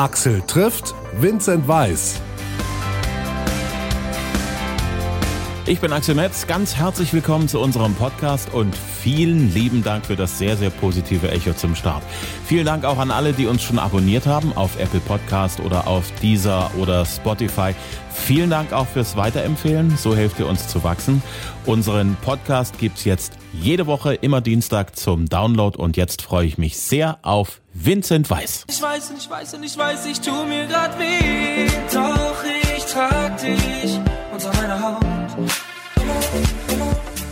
Axel trifft Vincent Weiß. Ich bin Axel Metz, ganz herzlich willkommen zu unserem Podcast und vielen lieben Dank für das sehr, sehr positive Echo zum Start. Vielen Dank auch an alle, die uns schon abonniert haben auf Apple Podcast oder auf Deezer oder Spotify. Vielen Dank auch fürs Weiterempfehlen, so helft ihr uns zu wachsen. Unseren Podcast gibt's jetzt jede Woche, immer Dienstag zum Download und jetzt freue ich mich sehr auf Vincent Weiß. Ich weiß und ich weiß und ich weiß, ich tu mir grad weh, doch ich trag dich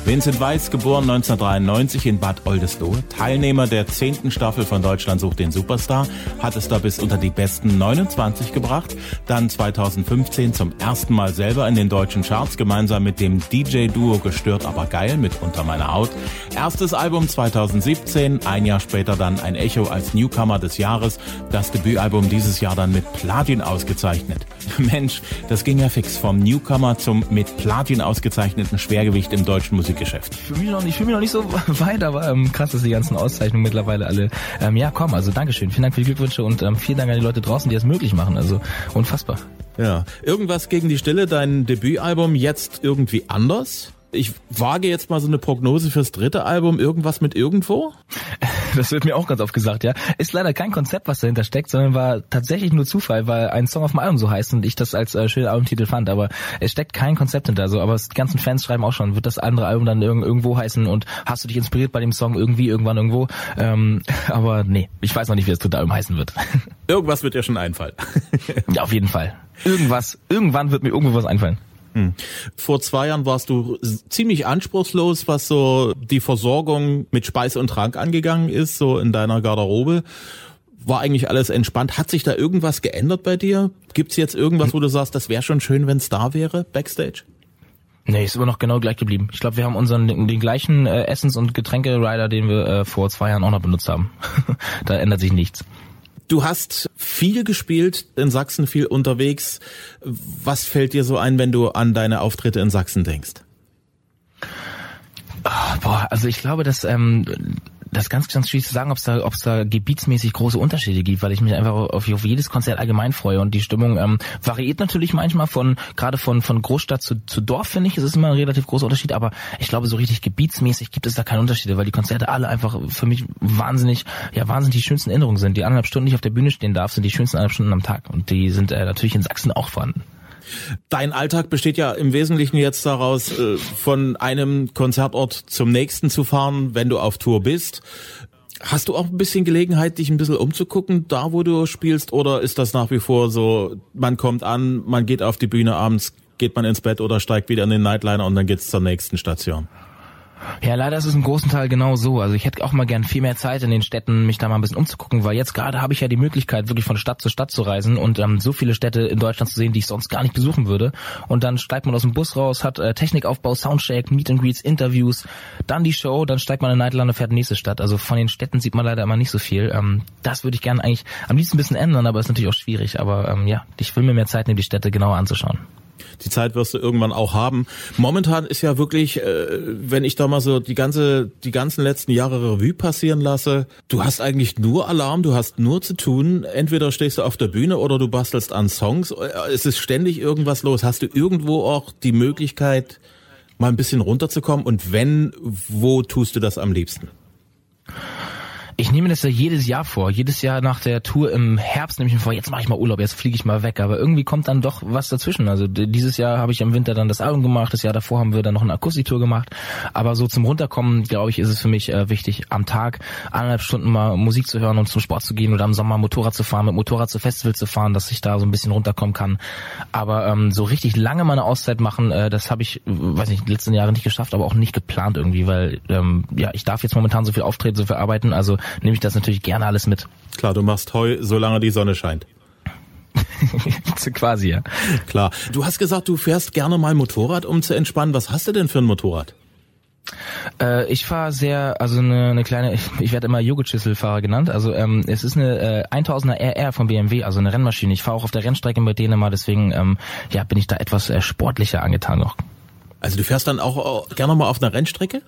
Vincent Weiss, geboren 1993 in Bad Oldesloe, Teilnehmer der zehnten Staffel von Deutschland sucht den Superstar, hat es da bis unter die besten 29 gebracht, dann 2015 zum ersten Mal selber in den deutschen Charts, gemeinsam mit dem DJ-Duo Gestört aber geil mit Unter meiner Haut. Erstes Album 2017, ein Jahr später dann ein Echo als Newcomer des Jahres, das Debütalbum dieses Jahr dann mit Platin ausgezeichnet. Mensch, das ging ja fix vom Newcomer zum mit Platin ausgezeichneten Schwergewicht im deutschen Musikgeschäft. Ich fühle mich, noch nicht- ich fühl mich noch nicht so weit, aber ähm, krass, dass die ganzen Auszeichnungen mittlerweile alle ähm, ja kommen. Also Dankeschön, vielen Dank für die Glückwünsche und ähm, vielen Dank an die Leute draußen, die das möglich machen. Also unfassbar. Ja, irgendwas gegen die Stille, dein Debütalbum jetzt irgendwie anders? Ich wage jetzt mal so eine Prognose fürs dritte Album, irgendwas mit irgendwo? Das wird mir auch ganz oft gesagt, ja. Ist leider kein Konzept, was dahinter steckt, sondern war tatsächlich nur Zufall, weil ein Song auf dem Album so heißt und ich das als äh, schönen Albumtitel fand. Aber es steckt kein Konzept hinter. So, aber die ganzen Fans schreiben auch schon, wird das andere Album dann irg irgendwo heißen und hast du dich inspiriert bei dem Song irgendwie, irgendwann, irgendwo. Ähm, aber nee, ich weiß noch nicht, wie das dritte Album heißen wird. Irgendwas wird dir schon einfallen. ja, auf jeden Fall. Irgendwas, irgendwann wird mir irgendwo was einfallen. Vor zwei Jahren warst du ziemlich anspruchslos, was so die Versorgung mit Speise und Trank angegangen ist, so in deiner Garderobe. War eigentlich alles entspannt. Hat sich da irgendwas geändert bei dir? Gibt's jetzt irgendwas, wo du sagst, das wäre schon schön, wenn es da wäre, Backstage? Nee, ist immer noch genau gleich geblieben. Ich glaube, wir haben unseren den, den gleichen äh, Essens- und Getränke-Rider, den wir äh, vor zwei Jahren auch noch benutzt haben. da ändert sich nichts. Du hast viel gespielt in Sachsen, viel unterwegs. Was fällt dir so ein, wenn du an deine Auftritte in Sachsen denkst? Boah, also ich glaube, dass ähm, das ist ganz, ganz schwierig zu sagen, ob es da, ob es da gebietsmäßig große Unterschiede gibt, weil ich mich einfach auf, auf jedes Konzert allgemein freue und die Stimmung ähm, variiert natürlich manchmal von gerade von von Großstadt zu, zu Dorf finde ich, es ist immer ein relativ großer Unterschied, aber ich glaube so richtig gebietsmäßig gibt es da keine Unterschiede, weil die Konzerte alle einfach für mich wahnsinnig, ja wahnsinnig die schönsten Erinnerungen sind. Die anderthalb Stunden, die ich auf der Bühne stehen darf, sind die schönsten anderthalb Stunden am Tag und die sind äh, natürlich in Sachsen auch vorhanden. Dein Alltag besteht ja im Wesentlichen jetzt daraus, äh, von einem Konzertort zum nächsten zu fahren, wenn du auf Tour bist. Hast du auch ein bisschen Gelegenheit, dich ein bisschen umzugucken, da wo du spielst, oder ist das nach wie vor so, man kommt an, man geht auf die Bühne abends, geht man ins Bett oder steigt wieder in den Nightliner und dann geht's zur nächsten Station? Ja, leider ist es im großen Teil genau so. Also ich hätte auch mal gern viel mehr Zeit in den Städten, mich da mal ein bisschen umzugucken, weil jetzt gerade habe ich ja die Möglichkeit, wirklich von Stadt zu Stadt zu reisen und ähm, so viele Städte in Deutschland zu sehen, die ich sonst gar nicht besuchen würde. Und dann steigt man aus dem Bus raus, hat äh, Technikaufbau, Soundcheck, Meet and Greets, Interviews, dann die Show, dann steigt man in Nightliner und fährt in die nächste Stadt. Also von den Städten sieht man leider immer nicht so viel. Ähm, das würde ich gerne eigentlich am liebsten ein bisschen ändern, aber ist natürlich auch schwierig. Aber ähm, ja, ich will mir mehr Zeit nehmen, die Städte genauer anzuschauen. Die Zeit wirst du irgendwann auch haben. Momentan ist ja wirklich, äh, wenn ich da mal so die ganze, die ganzen letzten Jahre Revue passieren lasse, du hast eigentlich nur Alarm, du hast nur zu tun. Entweder stehst du auf der Bühne oder du bastelst an Songs. Äh, Es ist ständig irgendwas los. Hast du irgendwo auch die Möglichkeit, mal ein bisschen runterzukommen? Und wenn, wo tust du das am liebsten? Ich nehme das ja jedes Jahr vor. Jedes Jahr nach der Tour im Herbst nehme ich mir vor, jetzt mache ich mal Urlaub, jetzt fliege ich mal weg. Aber irgendwie kommt dann doch was dazwischen. Also dieses Jahr habe ich im Winter dann das Album gemacht, das Jahr davor haben wir dann noch eine Akustiktour gemacht. Aber so zum Runterkommen, glaube ich, ist es für mich äh, wichtig, am Tag eineinhalb Stunden mal Musik zu hören und zum Sport zu gehen oder im Sommer Motorrad zu fahren, mit Motorrad zu Festival zu fahren, dass ich da so ein bisschen runterkommen kann. Aber ähm, so richtig lange meine Auszeit machen, äh, das habe ich, weiß nicht, letzten Jahre nicht geschafft, aber auch nicht geplant irgendwie, weil ähm, ja, ich darf jetzt momentan so viel auftreten, so viel arbeiten, also nehme ich das natürlich gerne alles mit. Klar, du machst Heu, solange die Sonne scheint. Quasi, ja. Klar. Du hast gesagt, du fährst gerne mal Motorrad, um zu entspannen. Was hast du denn für ein Motorrad? Äh, ich fahre sehr, also eine, eine kleine, ich, ich werde immer Joghurtschüsselfahrer genannt. Also ähm, es ist eine äh, 1000er RR von BMW, also eine Rennmaschine. Ich fahre auch auf der Rennstrecke mit denen immer, deswegen ähm, ja bin ich da etwas äh, sportlicher angetan noch. Also du fährst dann auch äh, gerne mal auf einer Rennstrecke?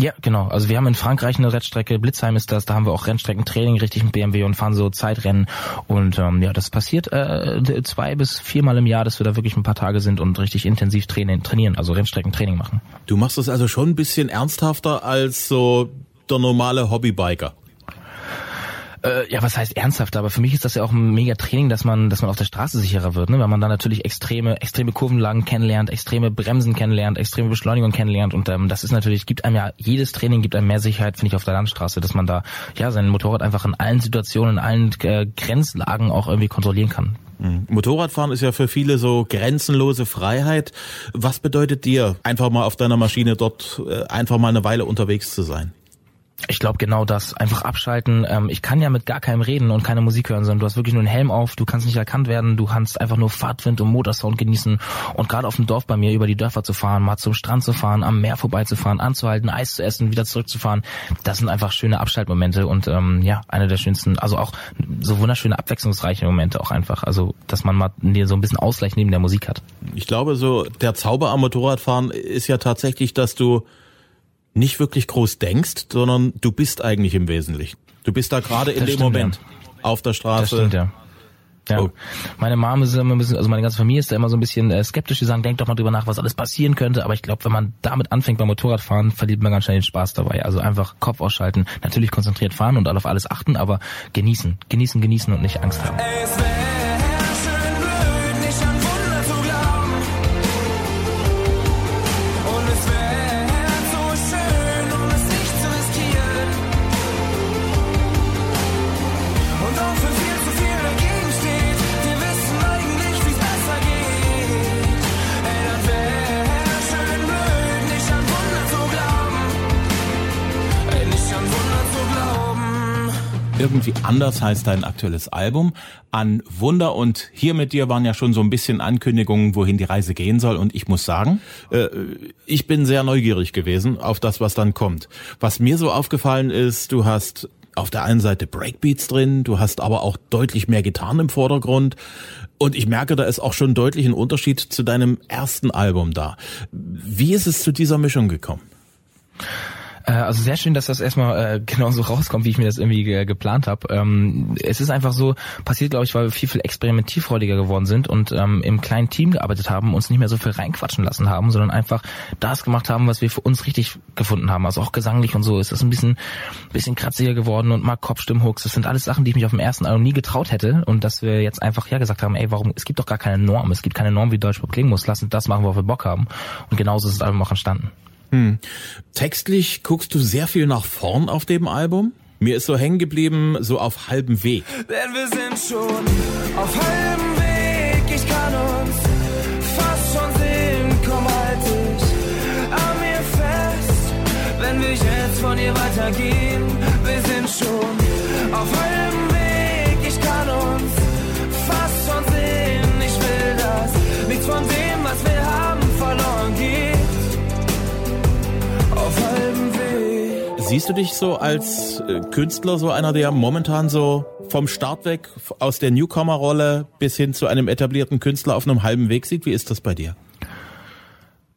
Ja, genau. Also wir haben in Frankreich eine Rennstrecke, Blitzheim ist das, da haben wir auch Rennstreckentraining richtig mit BMW und fahren so Zeitrennen. Und ähm, ja, das passiert äh, zwei bis viermal im Jahr, dass wir da wirklich ein paar Tage sind und richtig intensiv trainieren, also Rennstreckentraining machen. Du machst das also schon ein bisschen ernsthafter als so der normale Hobbybiker. Äh, ja, was heißt ernsthaft? Aber für mich ist das ja auch ein mega Training, dass man, dass man auf der Straße sicherer wird, ne? Weil man da natürlich extreme, extreme Kurvenlagen kennenlernt, extreme Bremsen kennenlernt, extreme Beschleunigung kennenlernt und ähm, das ist natürlich, gibt einem ja, jedes Training gibt einem mehr Sicherheit, finde ich, auf der Landstraße, dass man da ja sein Motorrad einfach in allen Situationen, in allen äh, Grenzlagen auch irgendwie kontrollieren kann. Mhm. Motorradfahren ist ja für viele so grenzenlose Freiheit. Was bedeutet dir, einfach mal auf deiner Maschine dort äh, einfach mal eine Weile unterwegs zu sein? Ich glaube genau das. Einfach abschalten. Ähm, ich kann ja mit gar keinem reden und keine Musik hören, sondern du hast wirklich nur einen Helm auf, du kannst nicht erkannt werden, du kannst einfach nur Fahrtwind und Motorsound genießen und gerade auf dem Dorf bei mir über die Dörfer zu fahren, mal zum Strand zu fahren, am Meer vorbeizufahren, anzuhalten, Eis zu essen, wieder zurückzufahren, das sind einfach schöne Abschaltmomente und ähm, ja, eine der schönsten, also auch so wunderschöne, abwechslungsreiche Momente auch einfach. Also, dass man mal so ein bisschen Ausgleich neben der Musik hat. Ich glaube, so der Zauber am Motorradfahren ist ja tatsächlich, dass du nicht wirklich groß denkst, sondern du bist eigentlich im Wesentlichen. Du bist da gerade in das dem stimmt, Moment ja. auf der Straße. Das stimmt, ja. Ja. Oh. Meine Mom ist immer ein bisschen, also meine ganze Familie ist da immer so ein bisschen äh, skeptisch. Die sagen, denk doch mal drüber nach, was alles passieren könnte. Aber ich glaube, wenn man damit anfängt beim Motorradfahren, verliert man ganz schnell den Spaß dabei. Also einfach Kopf ausschalten, natürlich konzentriert fahren und auf alles achten, aber genießen, genießen, genießen und nicht Angst haben. Irgendwie anders heißt dein aktuelles Album. An Wunder und hier mit dir waren ja schon so ein bisschen Ankündigungen, wohin die Reise gehen soll. Und ich muss sagen, äh, ich bin sehr neugierig gewesen auf das, was dann kommt. Was mir so aufgefallen ist, du hast auf der einen Seite Breakbeats drin, du hast aber auch deutlich mehr Gitarren im Vordergrund. Und ich merke, da ist auch schon deutlich ein Unterschied zu deinem ersten Album da. Wie ist es zu dieser Mischung gekommen? Äh, also sehr schön, dass das erstmal äh, genauso rauskommt, wie ich mir das irgendwie ge geplant habe. Ähm, es ist einfach so passiert, glaube ich, weil wir viel, viel experimentierfreudiger geworden sind und ähm, im kleinen Team gearbeitet haben, uns nicht mehr so viel reinquatschen lassen haben, sondern einfach das gemacht haben, was wir für uns richtig gefunden haben. Also auch gesanglich und so ist das ein bisschen, bisschen kratziger geworden und mal Kopfstimmhooks. Das sind alles Sachen, die ich mich auf dem ersten Album nie getraut hätte und dass wir jetzt einfach ja gesagt haben, ey, warum, es gibt doch gar keine Norm, es gibt keine Norm, wie Deutschpop klingen muss, lass uns das machen, worauf wir Bock haben. Und genauso ist das Album auch entstanden. Hm. Textlich guckst du sehr viel nach vorn auf dem Album. Mir ist so hängen geblieben, so auf halbem Weg. Denn wir sind schon auf halbem Weg. Ich kann uns fast schon sehen. Komm, halt dich an mir fest. Wenn wir jetzt von hier weitergehen, wir sind schon auf halbem Weg. Siehst du dich so als äh, Künstler, so einer, der momentan so vom Start weg aus der Newcomer-Rolle bis hin zu einem etablierten Künstler auf einem halben Weg sieht? Wie ist das bei dir?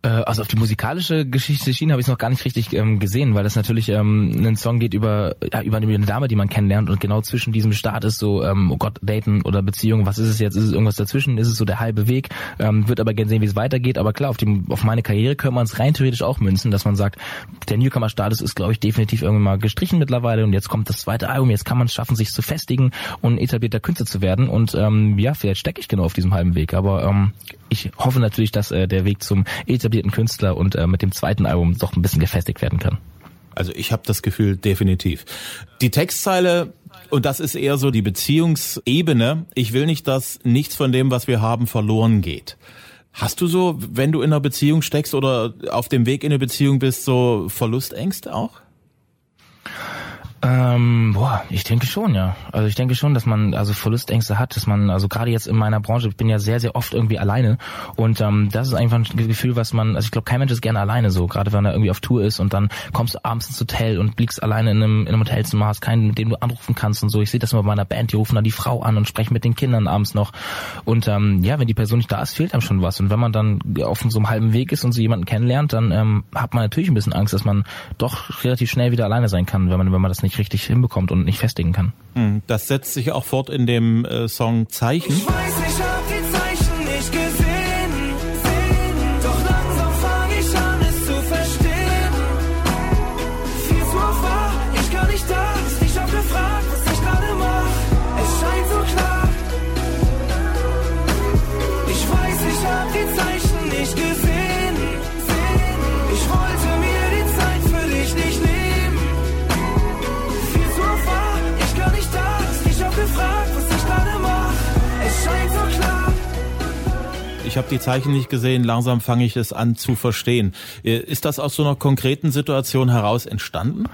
Äh, also auf die musikalische Geschichte Schiene habe ich noch gar nicht richtig ähm, gesehen, weil das natürlich ähm, ein Song geht über ja, über eine Dame, die man kennenlernt und genau zwischen diesem Start ist so ähm, oh Gott Daten oder Beziehung, was ist es jetzt? Ist es irgendwas dazwischen? Ist es so der halbe Weg? Ähm, wird aber gerne sehen, wie es weitergeht. Aber klar, auf die auf meine Karriere können wir es rein theoretisch auch münzen, dass man sagt, der Newcomer Status ist glaube ich definitiv irgendwann mal gestrichen mittlerweile und jetzt kommt das zweite Album. Jetzt kann man es schaffen, sich zu festigen und etablierter Künstler zu werden und ähm, ja, vielleicht stecke ich genau auf diesem halben Weg. Aber ähm, ich hoffe natürlich, dass äh, der Weg zum etablierten Künstler und äh, mit dem zweiten Album doch ein bisschen gefestigt werden kann. Also ich habe das Gefühl definitiv. Die Textzeile und das ist eher so die Beziehungsebene. Ich will nicht, dass nichts von dem, was wir haben, verloren geht. Hast du so, wenn du in einer Beziehung steckst oder auf dem Weg in eine Beziehung bist, so Verlustängste auch? Ähm, boah, ich denke schon, ja. Also ich denke schon, dass man also Verlustängste hat, dass man also gerade jetzt in meiner Branche, ich bin ja sehr, sehr oft irgendwie alleine und ähm, das ist einfach ein Gefühl, was man, also ich glaube, kein Mensch ist gerne alleine so, gerade wenn er irgendwie auf Tour ist und dann kommst du abends ins Hotel und blickst alleine in einem, in einem Hotelzimmer, hast keinen, mit dem du anrufen kannst und so. Ich sehe das immer bei meiner Band, die rufen dann die Frau an und sprechen mit den Kindern abends noch und ähm, ja, wenn die Person nicht da ist, fehlt einem schon was und wenn man dann auf so einem halben Weg ist und so jemanden kennenlernt, dann ähm, hat man natürlich ein bisschen Angst, dass man doch relativ schnell wieder alleine sein kann, wenn man wenn man das nicht richtig hinbekommt und nicht festigen kann. Hm, das setzt sich auch fort in dem äh, Song Zeichen. Ich weiß, ich Ich habe die Zeichen nicht gesehen, langsam fange ich es an zu verstehen. Äh, Ist das aus so einer konkreten Situation heraus entstanden?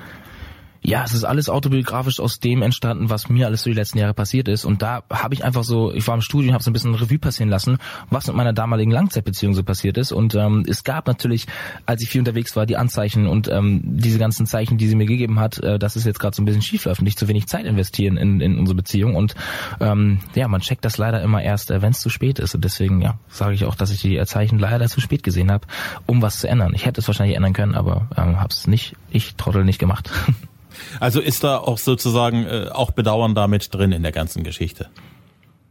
Ja, es ist alles autobiografisch aus dem entstanden, was mir alles so die letzten Jahre passiert ist. Und da habe ich einfach so, ich war im Studio und habe so ein bisschen Revue passieren lassen, was mit meiner damaligen Langzeitbeziehung so passiert ist. Und ähm, es gab natürlich, als ich viel unterwegs war, die Anzeichen und ähm, diese ganzen Zeichen, die sie mir gegeben hat, äh, dass es jetzt gerade so ein bisschen schief läuft und zu wenig Zeit investieren in, in unsere Beziehung. Und ähm, ja, man checkt das leider immer erst, äh, wenn es zu spät ist. Und deswegen ja, sage ich auch, dass ich die Zeichen leider zu spät gesehen habe, um was zu ändern. Ich hätte es wahrscheinlich ändern können, aber ähm, habe es nicht, ich Trottel nicht gemacht. Also ist da auch sozusagen äh, auch Bedauern damit drin in der ganzen Geschichte?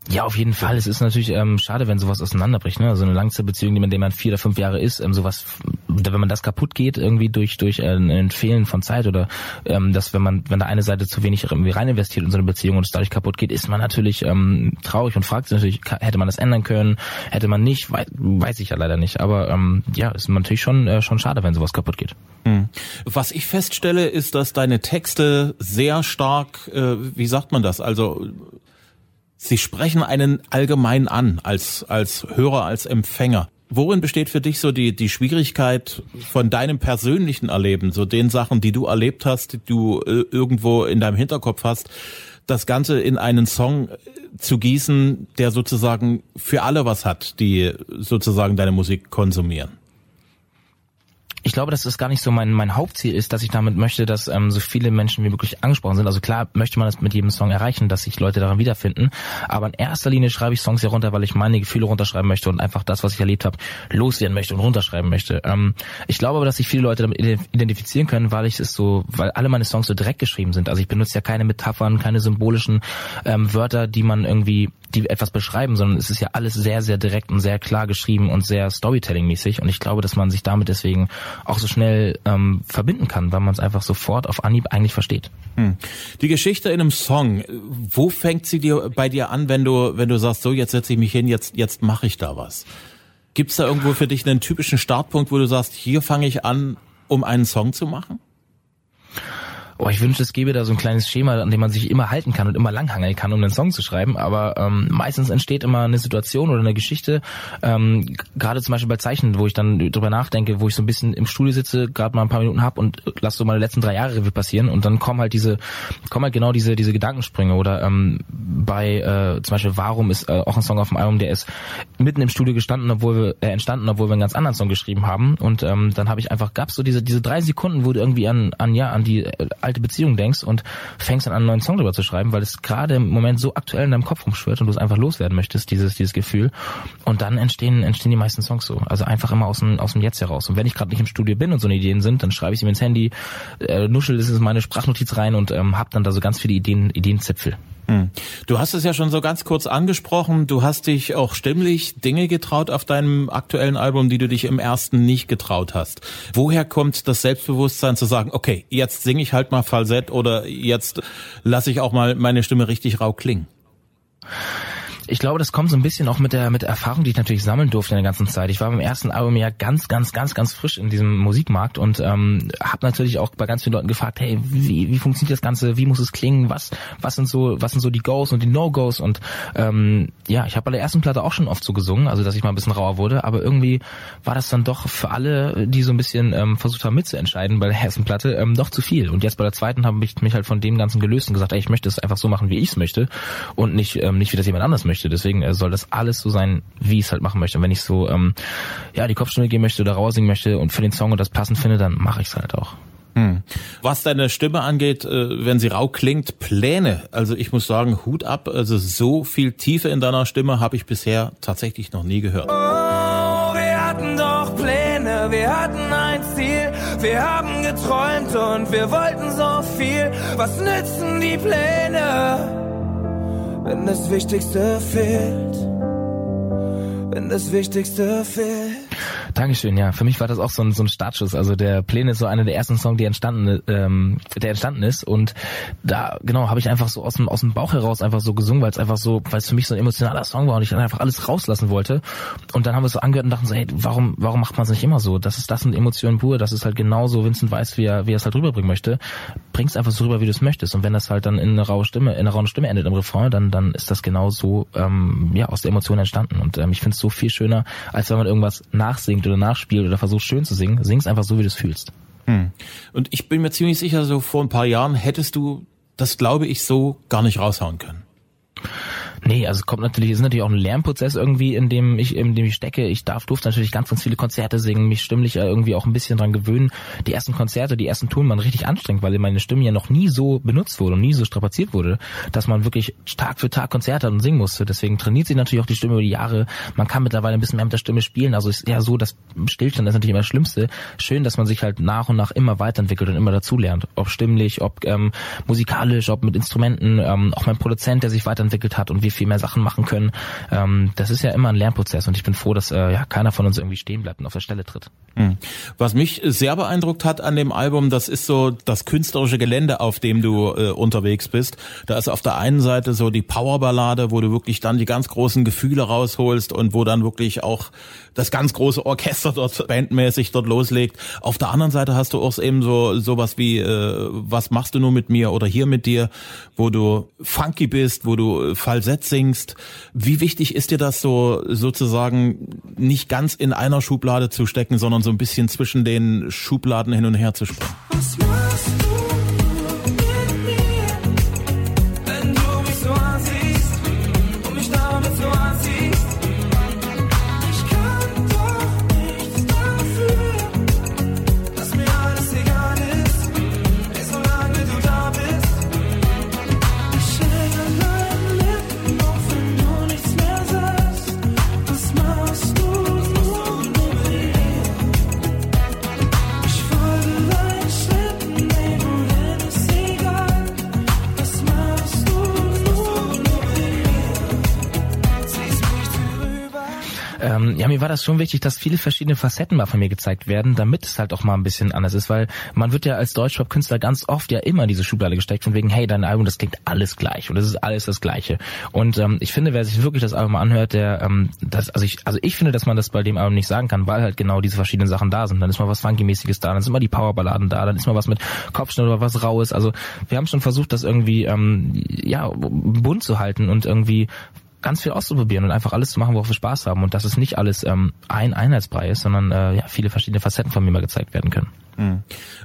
Ja, auf jeden Fall. Es ist natürlich ähm, schade, wenn sowas auseinanderbricht. Ne? Also eine Langzeitbeziehung, man, dem man vier oder fünf Jahre ist, ähm, sowas, wenn man das kaputt geht irgendwie durch durch äh, ein Fehlen von Zeit oder ähm, dass wenn man wenn da eine Seite zu wenig irgendwie rein investiert in so eine Beziehung und es dadurch kaputt geht, ist man natürlich ähm, traurig und fragt sich natürlich, hätte man das ändern können, hätte man nicht, weiß, weiß ich ja leider nicht. Aber ähm, ja, ist natürlich schon äh, schon schade, wenn sowas kaputt geht. Was ich feststelle, ist, dass deine Texte sehr stark, äh, wie sagt man das? Also sie sprechen einen allgemein an als als Hörer, als Empfänger. Worin besteht für dich so die die Schwierigkeit von deinem persönlichen Erleben, so den Sachen, die du erlebt hast, die du äh, irgendwo in deinem Hinterkopf hast, das Ganze in einen Song äh, zu gießen, der sozusagen für alle was hat, die sozusagen deine Musik konsumieren? Ich glaube, dass das gar nicht so mein, mein Hauptziel ist, dass ich damit möchte, dass ähm, so viele Menschen wie möglich angesprochen sind. Also klar möchte man das mit jedem Song erreichen, dass sich Leute daran wiederfinden. Aber in erster Linie schreibe ich Songs ja runter, weil ich meine Gefühle runterschreiben möchte und einfach das, was ich erlebt habe, loswerden möchte und runterschreiben möchte. Ähm, ich glaube aber, dass sich viele Leute damit identifizieren können, weil ich es so, weil alle meine Songs so direkt geschrieben sind. Also ich benutze ja keine Metaphern, keine symbolischen ähm, Wörter, die man irgendwie, die etwas beschreiben, sondern es ist ja alles sehr, sehr direkt und sehr klar geschrieben und sehr Storytelling-mäßig. Und ich glaube, dass man sich damit deswegen auch so schnell ähm, verbinden kann, weil man es einfach sofort auf Anhieb eigentlich versteht. Die Geschichte in einem Song, wo fängt sie dir bei dir an, wenn du wenn du sagst, so jetzt setze ich mich hin, jetzt jetzt mache ich da was? Gibt's da irgendwo für dich einen typischen Startpunkt, wo du sagst, hier fange ich an, um einen Song zu machen? Oh, ich wünschte, es gäbe da so ein kleines Schema, an dem man sich immer halten kann und immer langhangeln kann, um einen Song zu schreiben. Aber ähm, meistens entsteht immer eine Situation oder eine Geschichte. Ähm, gerade zum Beispiel bei Zeichnen, wo ich dann drüber nachdenke, wo ich so ein bisschen im Studio sitze, gerade mal ein paar Minuten hab und lass so meine letzten drei Jahre Revue passieren und dann kommen halt diese, kommen halt genau diese diese Gedankensprünge. Oder ähm, bei äh, zum Beispiel Warum ist äh, auch ein Song auf dem Album, der ist mitten im Studio gestanden, obwohl wir äh, entstanden, obwohl wir einen ganz anderen Song geschrieben haben. Und ähm, dann habe ich einfach gab's so diese diese drei Sekunden, wo du irgendwie an an ja an die äh, alte Beziehung denkst und fängst an, einen neuen Song drüber zu schreiben, weil es gerade im Moment so aktuell in deinem Kopf rumschwirrt und du es einfach loswerden möchtest, dieses, dieses Gefühl. Und dann entstehen, entstehen die meisten Songs so. Also einfach immer aus dem, aus dem Jetzt heraus. Und wenn ich gerade nicht im Studio bin und so eine Ideen sind, dann schreibe ich sie mir ins Handy, äh, nuschel das in meine Sprachnotiz rein und ähm, hab dann da so ganz viele Ideen, Ideenzipfel. Du hast es ja schon so ganz kurz angesprochen. Du hast dich auch stimmlich Dinge getraut auf deinem aktuellen Album, die du dich im ersten nicht getraut hast. Woher kommt das Selbstbewusstsein zu sagen, okay, jetzt singe ich halt mal Falsett oder jetzt lasse ich auch mal meine Stimme richtig rau klingen? Ich glaube, das kommt so ein bisschen auch mit der mit der Erfahrung, die ich natürlich sammeln durfte in der ganzen Zeit. Ich war beim ersten Album ja ganz, ganz, ganz, ganz frisch in diesem Musikmarkt und ähm, habe natürlich auch bei ganz vielen Leuten gefragt, hey, wie, wie funktioniert das Ganze, wie muss es klingen, was was sind so was sind so die Goes und die No-Gos und ähm, ja, ich habe bei der ersten Platte auch schon oft so gesungen, also dass ich mal ein bisschen rauer wurde, aber irgendwie war das dann doch für alle, die so ein bisschen ähm, versucht haben mitzuentscheiden bei der ersten Platte, ähm, doch zu viel. Und jetzt bei der zweiten habe ich mich halt von dem Ganzen gelöst und gesagt, ey, ich möchte es einfach so machen, wie ich es möchte und nicht ähm, nicht wie das jemand anders möchte. Deswegen äh, soll das alles so sein, wie ich es halt machen möchte. Und wenn ich so ähm, ja die Kopfstimme gehen möchte oder raussingen möchte und für den Song und das passend finde, dann mache ich es halt auch. Hm. Was deine Stimme angeht, äh, wenn sie rau klingt, Pläne. Also ich muss sagen, Hut ab. Also so viel Tiefe in deiner Stimme habe ich bisher tatsächlich noch nie gehört. Oh, wir hatten doch Pläne, wir hatten ein Ziel, wir haben geträumt und wir wollten so viel. Was nützen die Pläne, wenn das Wichtigste fehlt? Wenn das Wichtigste fehlt. Dankeschön, ja. Für mich war das auch so ein, so ein Startschuss. Also der Pläne ist so einer der ersten Songs, die entstanden, ähm, der entstanden ist. Und da, genau, habe ich einfach so aus dem, aus dem Bauch heraus einfach so gesungen, weil es einfach so, weil es für mich so ein emotionaler Song war und ich dann einfach alles rauslassen wollte. Und dann haben wir es so angehört und dachten so, hey, warum, warum macht man es nicht immer so? Das ist das sind Emotionen pur, das ist halt genauso Vincent weiß, wie er, wie er es halt rüberbringen möchte. Bring's einfach so rüber, wie du es möchtest. Und wenn das halt dann in eine raue Stimme, in einer rauen Stimme endet im Refrain, dann, dann ist das genau so, ähm, ja, aus der Emotion entstanden. Und ähm, ich finde es so viel schöner, als wenn man irgendwas nachsingt oder nachspielt oder versuchst schön zu singen. Sing's einfach so, wie du es fühlst. Hm. Und ich bin mir ziemlich sicher, so vor ein paar Jahren hättest du das, glaube ich, so gar nicht raushauen können. Nee, also es kommt natürlich, es ist natürlich auch ein Lernprozess irgendwie, in dem ich, in dem ich stecke. Ich darf, durfte natürlich ganz, ganz viele Konzerte singen, mich stimmlich irgendwie auch ein bisschen dran gewöhnen. Die ersten Konzerte, die ersten Touren waren richtig anstrengend, weil meine Stimme ja noch nie so benutzt wurde und nie so strapaziert wurde, dass man wirklich Tag für Tag Konzerte hat und singen musste. Deswegen trainiert sich natürlich auch die Stimme über die Jahre. Man kann mittlerweile ein bisschen mehr mit der Stimme spielen. Also ist ja so, dass Stillstand ist natürlich immer das Schlimmste. Schön, dass man sich halt nach und nach immer weiterentwickelt und immer dazulernt. Ob stimmlich, ob ähm, musikalisch, ob mit Instrumenten, ähm, auch mein Produzent, der sich weiterentwickelt hat und wie viel mehr Sachen machen können. Ähm, das ist ja immer ein Lernprozess und ich bin froh, dass äh, ja keiner von uns irgendwie stehen bleibt und auf der Stelle tritt. Hm. Was mich sehr beeindruckt hat an dem Album, das ist so das künstlerische Gelände, auf dem du äh, unterwegs bist. Da ist auf der einen Seite so die Powerballade, wo du wirklich dann die ganz großen Gefühle rausholst und wo dann wirklich auch das ganz große Orchester dort bandmäßig dort loslegt. Auf der anderen Seite hast du auch eben so sowas wie äh, was machst du nur mit mir oder hier mit dir, wo du funky bist, wo du Falsett singst. Wie wichtig ist dir das so sozusagen nicht ganz in einer Schublade zu stecken, sondern so ein bisschen zwischen den Schubladen hin und her zu springen? War das schon wichtig, dass viele verschiedene Facetten mal von mir gezeigt werden, damit es halt auch mal ein bisschen anders ist, weil man wird ja als Deutschrap-Künstler ganz oft ja immer in diese Schublade gesteckt, von wegen, hey, dein Album, das klingt alles gleich und das ist alles das Gleiche. Und ähm, ich finde, wer sich wirklich das Album anhört, der, ähm, das, also ich, also ich finde, dass man das bei dem Album nicht sagen kann, weil halt genau diese verschiedenen Sachen da sind. Dann ist mal was Funky-mäßiges da, dann sind mal die Powerballaden da, dann ist mal was mit Kopfschnitt oder was Raues. Also wir haben schon versucht, das irgendwie ähm, ja bunt zu halten und irgendwie ganz viel auszuprobieren und einfach alles zu machen, worauf wir Spaß haben und dass es nicht alles ähm, ein Einheitsbrei ist, sondern äh, ja, viele verschiedene Facetten von mir mal gezeigt werden können.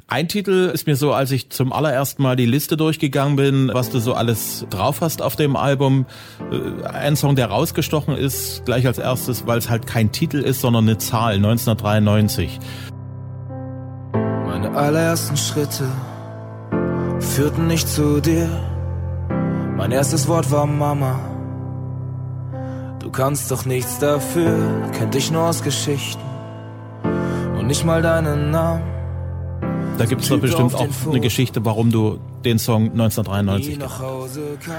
Ein Titel ist mir so, als ich zum allerersten Mal die Liste durchgegangen bin, was du so alles drauf hast auf dem Album. Äh, Ein Song, der rausgestochen ist, gleich als erstes, weil es halt kein Titel ist, sondern eine Zahl, 1993. Meine allerersten Schritte führten nicht zu dir. Mein erstes Wort war Mama. Du kannst doch nichts dafür, kennt dich nur aus Geschichten und nicht mal deinen Namen. Da gibt's doch Typ bestimmt auch eine Geschichte, warum du den Song Nie 1993 nach Hause kam.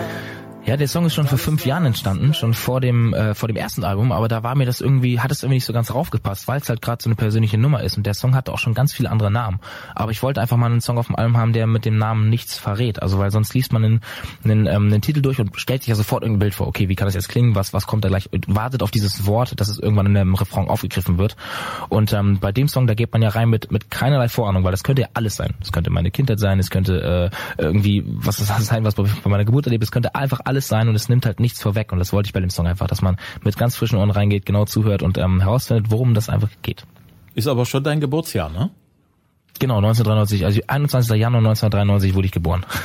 Ja, der Song ist schon vor fünf Jahren entstanden, schon vor dem äh, vor dem ersten Album, aber da war mir das irgendwie, hat es irgendwie nicht so ganz raufgepasst, weil es halt gerade so eine persönliche Nummer ist und der Song hatte auch schon ganz viele andere Namen. Aber ich wollte einfach mal einen Song auf dem Album haben, der mit dem Namen nichts verrät. Also weil sonst liest man einen, einen, ähm, einen Titel durch und stellt sich ja sofort irgendein Bild vor. Okay, wie kann das jetzt klingen? Was was kommt da gleich? Wartet auf dieses Wort, dass es irgendwann in dem Refrain aufgegriffen wird. Und ähm, bei dem Song, da geht man ja rein mit mit keinerlei Vorahnung, weil das könnte ja alles sein. Es könnte meine Kindheit sein, es könnte äh, irgendwie was das sein, was bei meiner Geburt erlebt. Es könnte einfach alles sein und es nimmt halt nichts vorweg. Und das wollte ich bei dem Song einfach, dass man mit ganz frischen Ohren reingeht, genau zuhört und ähm, herausfindet, worum das einfach geht. Ist aber schon dein Geburtsjahr, ne? Genau, 1993, also 21. Januar 1993 wurde ich geboren.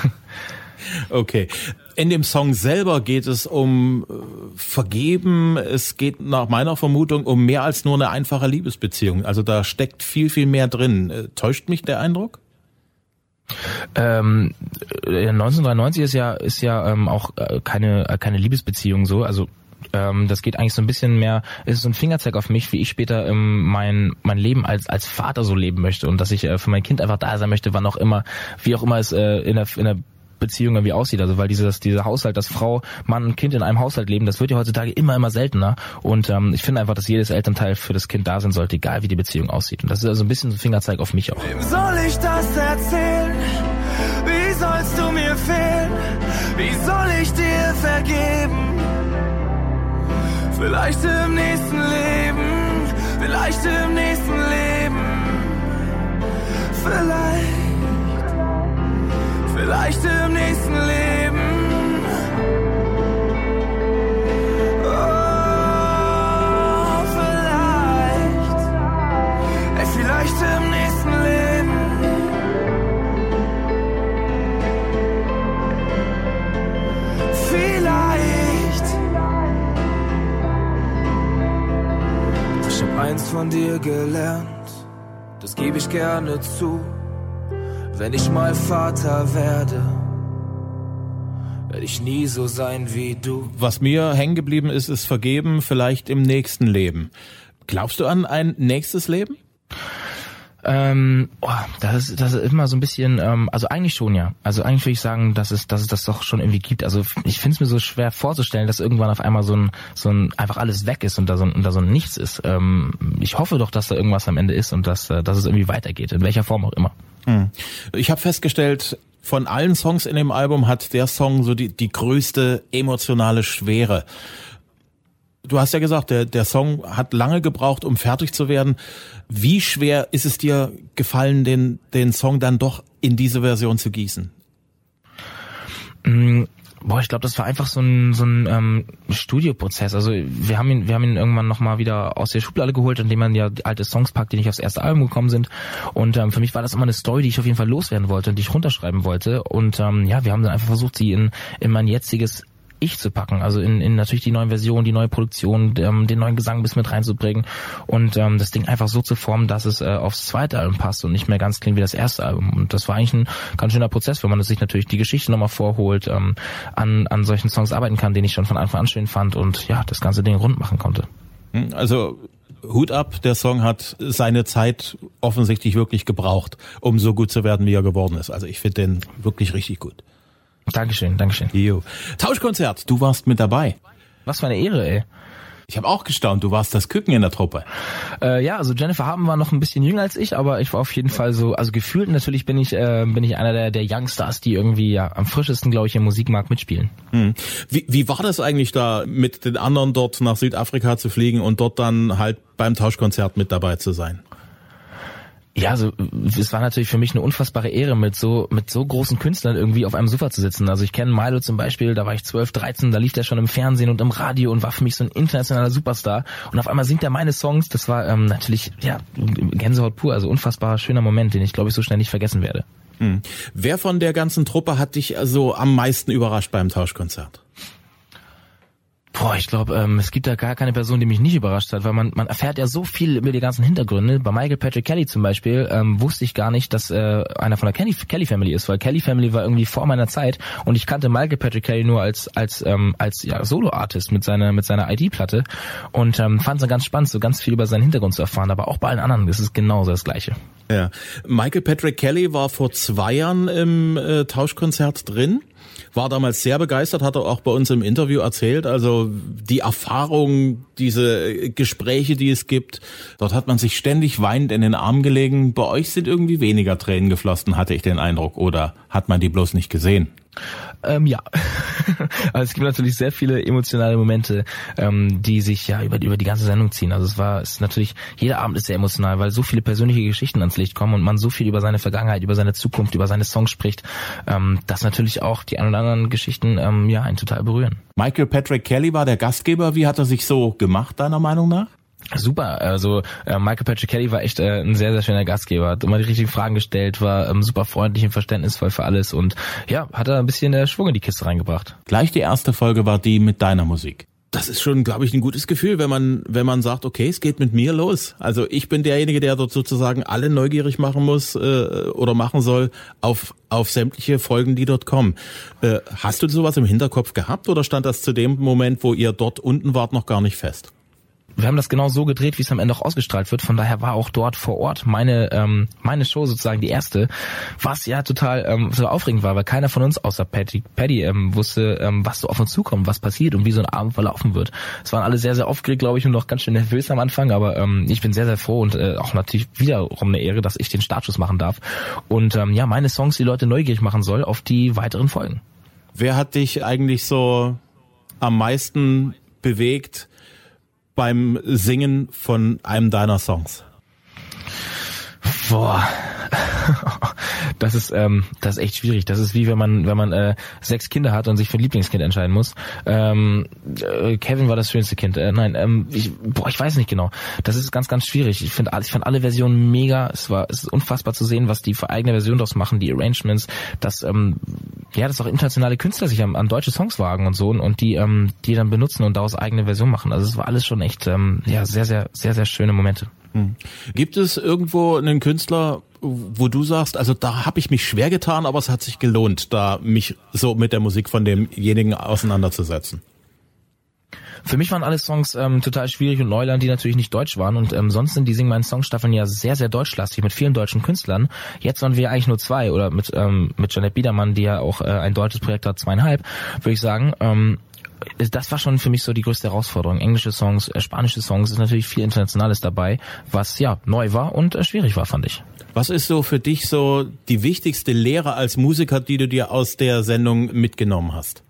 Okay. In dem Song selber geht es um äh, Vergeben. Es geht nach meiner Vermutung um mehr als nur eine einfache Liebesbeziehung. Also da steckt viel, viel mehr drin. Äh, täuscht mich der Eindruck? Ähm, 1993 ist ja ist ja ähm, auch äh, keine äh, keine Liebesbeziehung so, also ähm, das geht eigentlich so ein bisschen mehr, ist so ein Fingerzeig auf mich, wie ich später ähm, mein mein Leben als als Vater so leben möchte und dass ich äh, für mein Kind einfach da sein möchte, wann auch immer, wie auch immer es äh, in der in der Beziehung irgendwie aussieht. Also weil dieses dieser Haushalt, dass Frau, Mann und Kind in einem Haushalt leben, das wird ja heutzutage immer immer seltener. Und ähm, ich finde einfach, dass jedes Elternteil für das Kind da sein sollte, egal wie die Beziehung aussieht. Und das ist also ein bisschen so ein Fingerzeig auf mich auch. Wem soll ich das erzählen? Vergeben? Vielleicht im nächsten Leben, vielleicht im nächsten Leben, vielleicht, vielleicht im nächsten Leben. Von dir gelernt, das gebe ich gerne zu. Wenn ich mal Vater werde, ich nie so sein wie du. Was mir hängen geblieben ist, ist Vergeben vielleicht im nächsten Leben. Glaubst du an ein nächstes Leben? Ähm, oh, das ist das ist immer so ein bisschen, ähm, also eigentlich schon ja. Also eigentlich würde ich sagen, dass es, dass es das doch schon irgendwie gibt. Also ich finde es mir so schwer vorzustellen, dass irgendwann auf einmal so ein, so ein einfach alles weg ist und da so ein, und da so ein Nichts ist. Ähm, ich hoffe doch, dass da irgendwas am Ende ist und dass, äh, dass es irgendwie weitergeht, in welcher Form auch immer. Ich habe festgestellt, von allen Songs in dem Album hat der Song so die, die größte emotionale Schwere. Du hast ja gesagt, der, der Song hat lange gebraucht, um fertig zu werden. Wie schwer ist es dir gefallen, den, den Song dann doch in diese Version zu gießen? Mm, Boah, ich glaube, das war einfach so ein so ein ähm, Studioprozess. Also wir haben ihn wir haben ihn irgendwann noch mal wieder aus der Schublade geholt, indem man ja alte Songs packt, die nicht aufs erste Album gekommen sind. Und ähm, für mich war das immer eine Story, die ich auf jeden Fall loswerden wollte und die ich runterschreiben wollte. Und ähm, ja, wir haben dann einfach versucht, sie in in mein jetziges ich zu packen, also in, in natürlich die neuen Versionen, die neue Produktion, ähm, den neuen Gesang bis mit reinzubringen und ähm, das Ding einfach so zu formen, dass es äh, aufs zweite Album passt und nicht mehr ganz klingt wie das erste Album. Und das war eigentlich ein ganz schöner Prozess, wenn man sich natürlich die Geschichte nochmal vorholt, ähm, an, an solchen Songs arbeiten kann, den ich schon von Anfang an schön fand und ja, das ganze Ding rund machen konnte. Hm, Also Hut ab, der Song hat seine Zeit offensichtlich wirklich gebraucht, um so gut zu werden, wie er geworden ist. Also ich finde den wirklich richtig gut. Dankeschön, Dankeschön. Jo. Tauschkonzert, du warst mit dabei. Was für eine Ehre, ey. Ich habe auch gestaunt, du warst das Küken in der Truppe. Äh, ja, also Jennifer Haben war noch ein bisschen jünger als ich, aber ich war auf jeden Fall so, also gefühlt natürlich bin ich äh, bin ich einer der der Youngstars, die irgendwie ja am frischesten, glaube ich, im Musikmarkt mitspielen. Hm. Wie, wie war das eigentlich da, mit den anderen dort nach Südafrika zu fliegen und dort dann halt beim Tauschkonzert mit dabei zu sein? Ja, also es war natürlich für mich eine unfassbare Ehre, mit so mit so großen Künstlern irgendwie auf einem Sofa zu sitzen. Also ich kenne Milo zum Beispiel, da war ich 12, 13, da lief der schon im Fernsehen und im Radio und war für mich so ein internationaler Superstar. Und auf einmal singt er meine Songs. Das war ähm, natürlich ja Gänsehaut pur, also unfassbar schöner Moment, den ich glaube ich so schnell nicht vergessen werde. Hm. Wer von der ganzen Truppe hat dich also am meisten überrascht beim Tauschkonzert? Boah, ich glaube, ähm, es gibt da gar keine Person, die mich nicht überrascht hat, weil man, man erfährt ja so viel über die ganzen Hintergründe. Bei Michael Patrick Kelly zum Beispiel ähm, wusste ich gar nicht, dass äh, einer von der Kelly, Kelly Family ist, weil Kelly Family war irgendwie vor meiner Zeit und ich kannte Michael Patrick Kelly nur als als ähm, als ja, Solo-Artist mit seiner mit seiner ID-Platte und ähm, fand es ganz spannend, so ganz viel über seinen Hintergrund zu erfahren. Aber auch bei allen anderen ist es genauso das Gleiche. Ja. Michael Patrick Kelly war vor zwei Jahren im äh, Tauschkonzert drin. War damals sehr begeistert, hat er auch bei uns im Interview erzählt. Also die Erfahrung, diese Gespräche, die es gibt, dort hat man sich ständig weinend in den Arm gelegen. Bei euch sind irgendwie weniger Tränen geflossen, hatte ich den Eindruck. Oder hat man die bloß nicht gesehen? Ähm, ja, also es gibt natürlich sehr viele emotionale Momente, ähm, die sich ja über, über die ganze Sendung ziehen. Also es war, es ist natürlich, jeder Abend ist sehr emotional, weil so viele persönliche Geschichten ans Licht kommen und man so viel über seine Vergangenheit, über seine Zukunft, über seine Songs spricht, ähm, dass natürlich auch die ein oder anderen Geschichten ähm, ja einen total berühren. Michael Patrick Kelly war der Gastgeber. Wie hat er sich so gemacht, deiner Meinung nach? Super, also äh, Michael Patrick Kelly war echt äh, ein sehr, sehr schöner Gastgeber, hat immer die richtigen Fragen gestellt, war ähm, super freundlich und verständnisvoll für alles und ja, hat er ein bisschen äh, Schwung in die Kiste reingebracht. Gleich die erste Folge war die mit deiner Musik. Das ist schon, glaube ich, ein gutes Gefühl, wenn man, wenn man sagt, okay, es geht mit mir los. Also ich bin derjenige, der dort sozusagen alle neugierig machen muss äh, oder machen soll auf auf sämtliche Folgen, die dort kommen. Äh, hast du sowas im Hinterkopf gehabt oder stand das zu dem Moment, wo ihr dort unten wart, noch gar nicht fest? Wir haben das genau so gedreht, wie es am Ende auch ausgestrahlt wird. Von daher war auch dort vor Ort meine ähm, meine Show sozusagen die erste, was ja total ähm, so aufregend war, weil keiner von uns außer Patty, Patty ähm, wusste, ähm, was so auf uns zukommt, was passiert und wie so ein Abend verlaufen wird. Es waren alle sehr sehr aufgeregt, glaube ich, und noch ganz schön nervös am Anfang, aber ähm, ich bin sehr sehr froh und äh, auch natürlich wiederum eine Ehre, dass ich den Startschuss machen darf und ähm, ja meine Songs die Leute neugierig machen soll auf die weiteren Folgen. Wer hat dich eigentlich so am meisten bewegt? Beim Singen von einem deiner Songs? Boah, das ist ähm, das ist echt schwierig. Das ist wie wenn man wenn man äh, sechs Kinder hat und sich für ein Lieblingskind entscheiden muss. Ähm, äh, Kevin war das schönste Kind. Äh, nein, ähm, ich, boah, ich weiß nicht genau. Das ist ganz ganz schwierig. Ich finde ich fand alle Versionen mega. Es war es ist unfassbar zu sehen, was die für eigene Version daraus machen, die Arrangements, dass ähm, ja, dass auch internationale Künstler sich an, an deutsche Songs wagen und so und die ähm, die dann benutzen und daraus eigene Version machen. Also es war alles schon echt ähm, ja sehr sehr sehr sehr schöne Momente. Hm. Gibt es irgendwo einen Künstler, wo du sagst, also da habe ich mich schwer getan, aber es hat sich gelohnt, da mich so mit der Musik von demjenigen auseinanderzusetzen? Für mich waren alle Songs ähm, total schwierig und Neuland, die natürlich nicht deutsch waren. Und ähm, sonst sind die Sing meinen Songstaffeln ja sehr, sehr deutschlastig mit vielen deutschen Künstlern. Jetzt waren wir eigentlich nur zwei oder mit ähm, mit Janet Biedermann, die ja auch äh, ein deutsches Projekt hat, zweieinhalb, würde ich sagen. Ähm, das war schon für mich so die größte Herausforderung. Englische Songs, äh, spanische Songs, ist natürlich viel Internationales dabei, was ja neu war und äh, schwierig war, fand ich. Was ist so für dich so die wichtigste Lehre als Musiker, die du dir aus der Sendung mitgenommen hast?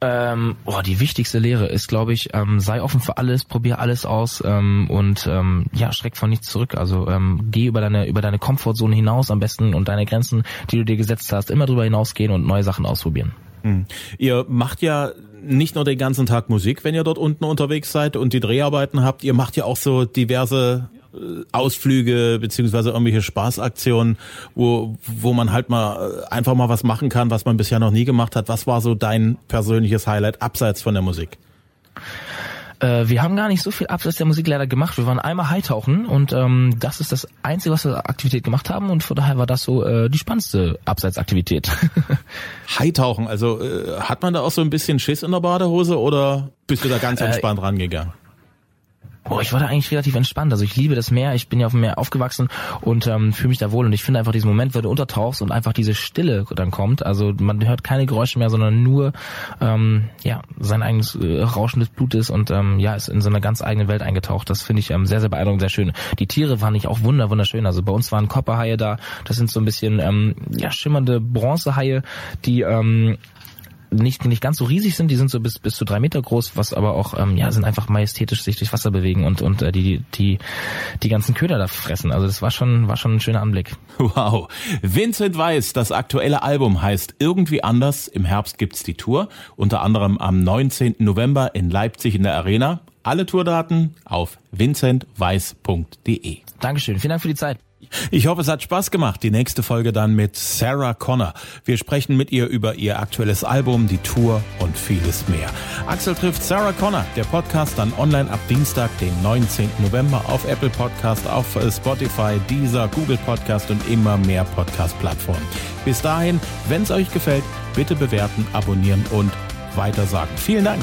Ähm, oh, die wichtigste Lehre ist, glaube ich, ähm, sei offen für alles, probier alles aus ähm, und ähm, ja, schreck von nichts zurück. Also ähm, geh über deine über deine Komfortzone hinaus am besten und deine Grenzen, die du dir gesetzt hast, immer drüber hinausgehen und neue Sachen ausprobieren. Hm. Ihr macht ja nicht nur den ganzen Tag Musik, wenn ihr dort unten unterwegs seid und die Dreharbeiten habt, ihr macht ja auch so diverse Ausflüge beziehungsweise irgendwelche Spaßaktionen, wo, wo man halt mal äh, einfach mal was machen kann, was man bisher noch nie gemacht hat. Was war so dein persönliches Highlight abseits von der Musik? Äh, wir haben gar nicht so viel abseits der Musik leider gemacht. Wir waren einmal Hightauchen und ähm, das ist das Einzige, was wir Aktivität gemacht haben und von daher war das so äh, die spannendste Abseitsaktivität. Hightauchen, also äh, hat man da auch so ein bisschen Schiss in der Badehose oder bist du da ganz äh, entspannt äh, rangegangen? Boah, ich war da eigentlich relativ entspannt. Also ich liebe das Meer, ich bin ja auf dem Meer aufgewachsen und ähm, fühle mich da wohl. Und ich finde einfach diesen Moment, wenn du untertauchst und einfach diese Stille dann kommt. Also man hört keine Geräusche mehr, sondern nur ähm, ja sein eigenes äh, Rauschen des Blutes und ähm, ja ist in so eine ganz eigene Welt eingetaucht. Das finde ich ähm, sehr, sehr beeindruckend, sehr schön. Die Tiere waren nicht auch wunder, wunderschön. Also bei uns waren Kopperhaie da. Das sind so ein bisschen ähm, ja schimmernde Bronzehaie, die ähm, nicht, nicht ganz so riesig sind, die sind so bis, bis zu drei Meter groß, was aber auch, ähm, ja, sind einfach majestätisch sich durchs Wasser bewegen und, und äh, die, die, die ganzen Köder da fressen. Also das war schon, war schon ein schöner Anblick. Wow. Vincent Weiss, das aktuelle Album heißt Irgendwie anders. Im Herbst gibt's die Tour, unter anderem am 19. November in Leipzig in der Arena. Alle Tourdaten auf vincentweiss.de. Dankeschön. Vielen Dank für die Zeit. Ich hoffe, es hat Spaß gemacht. Die nächste Folge dann mit Sarah Connor. Wir sprechen mit ihr über ihr aktuelles Album, die Tour und vieles mehr. Axel trifft Sarah Connor. Der Podcast dann online ab Dienstag, den 19. November auf Apple Podcast, auf Spotify, Deezer, Google Podcast und immer mehr Podcast-Plattformen. Bis dahin, wenn es euch gefällt, bitte bewerten, abonnieren und weitersagen. Vielen Dank.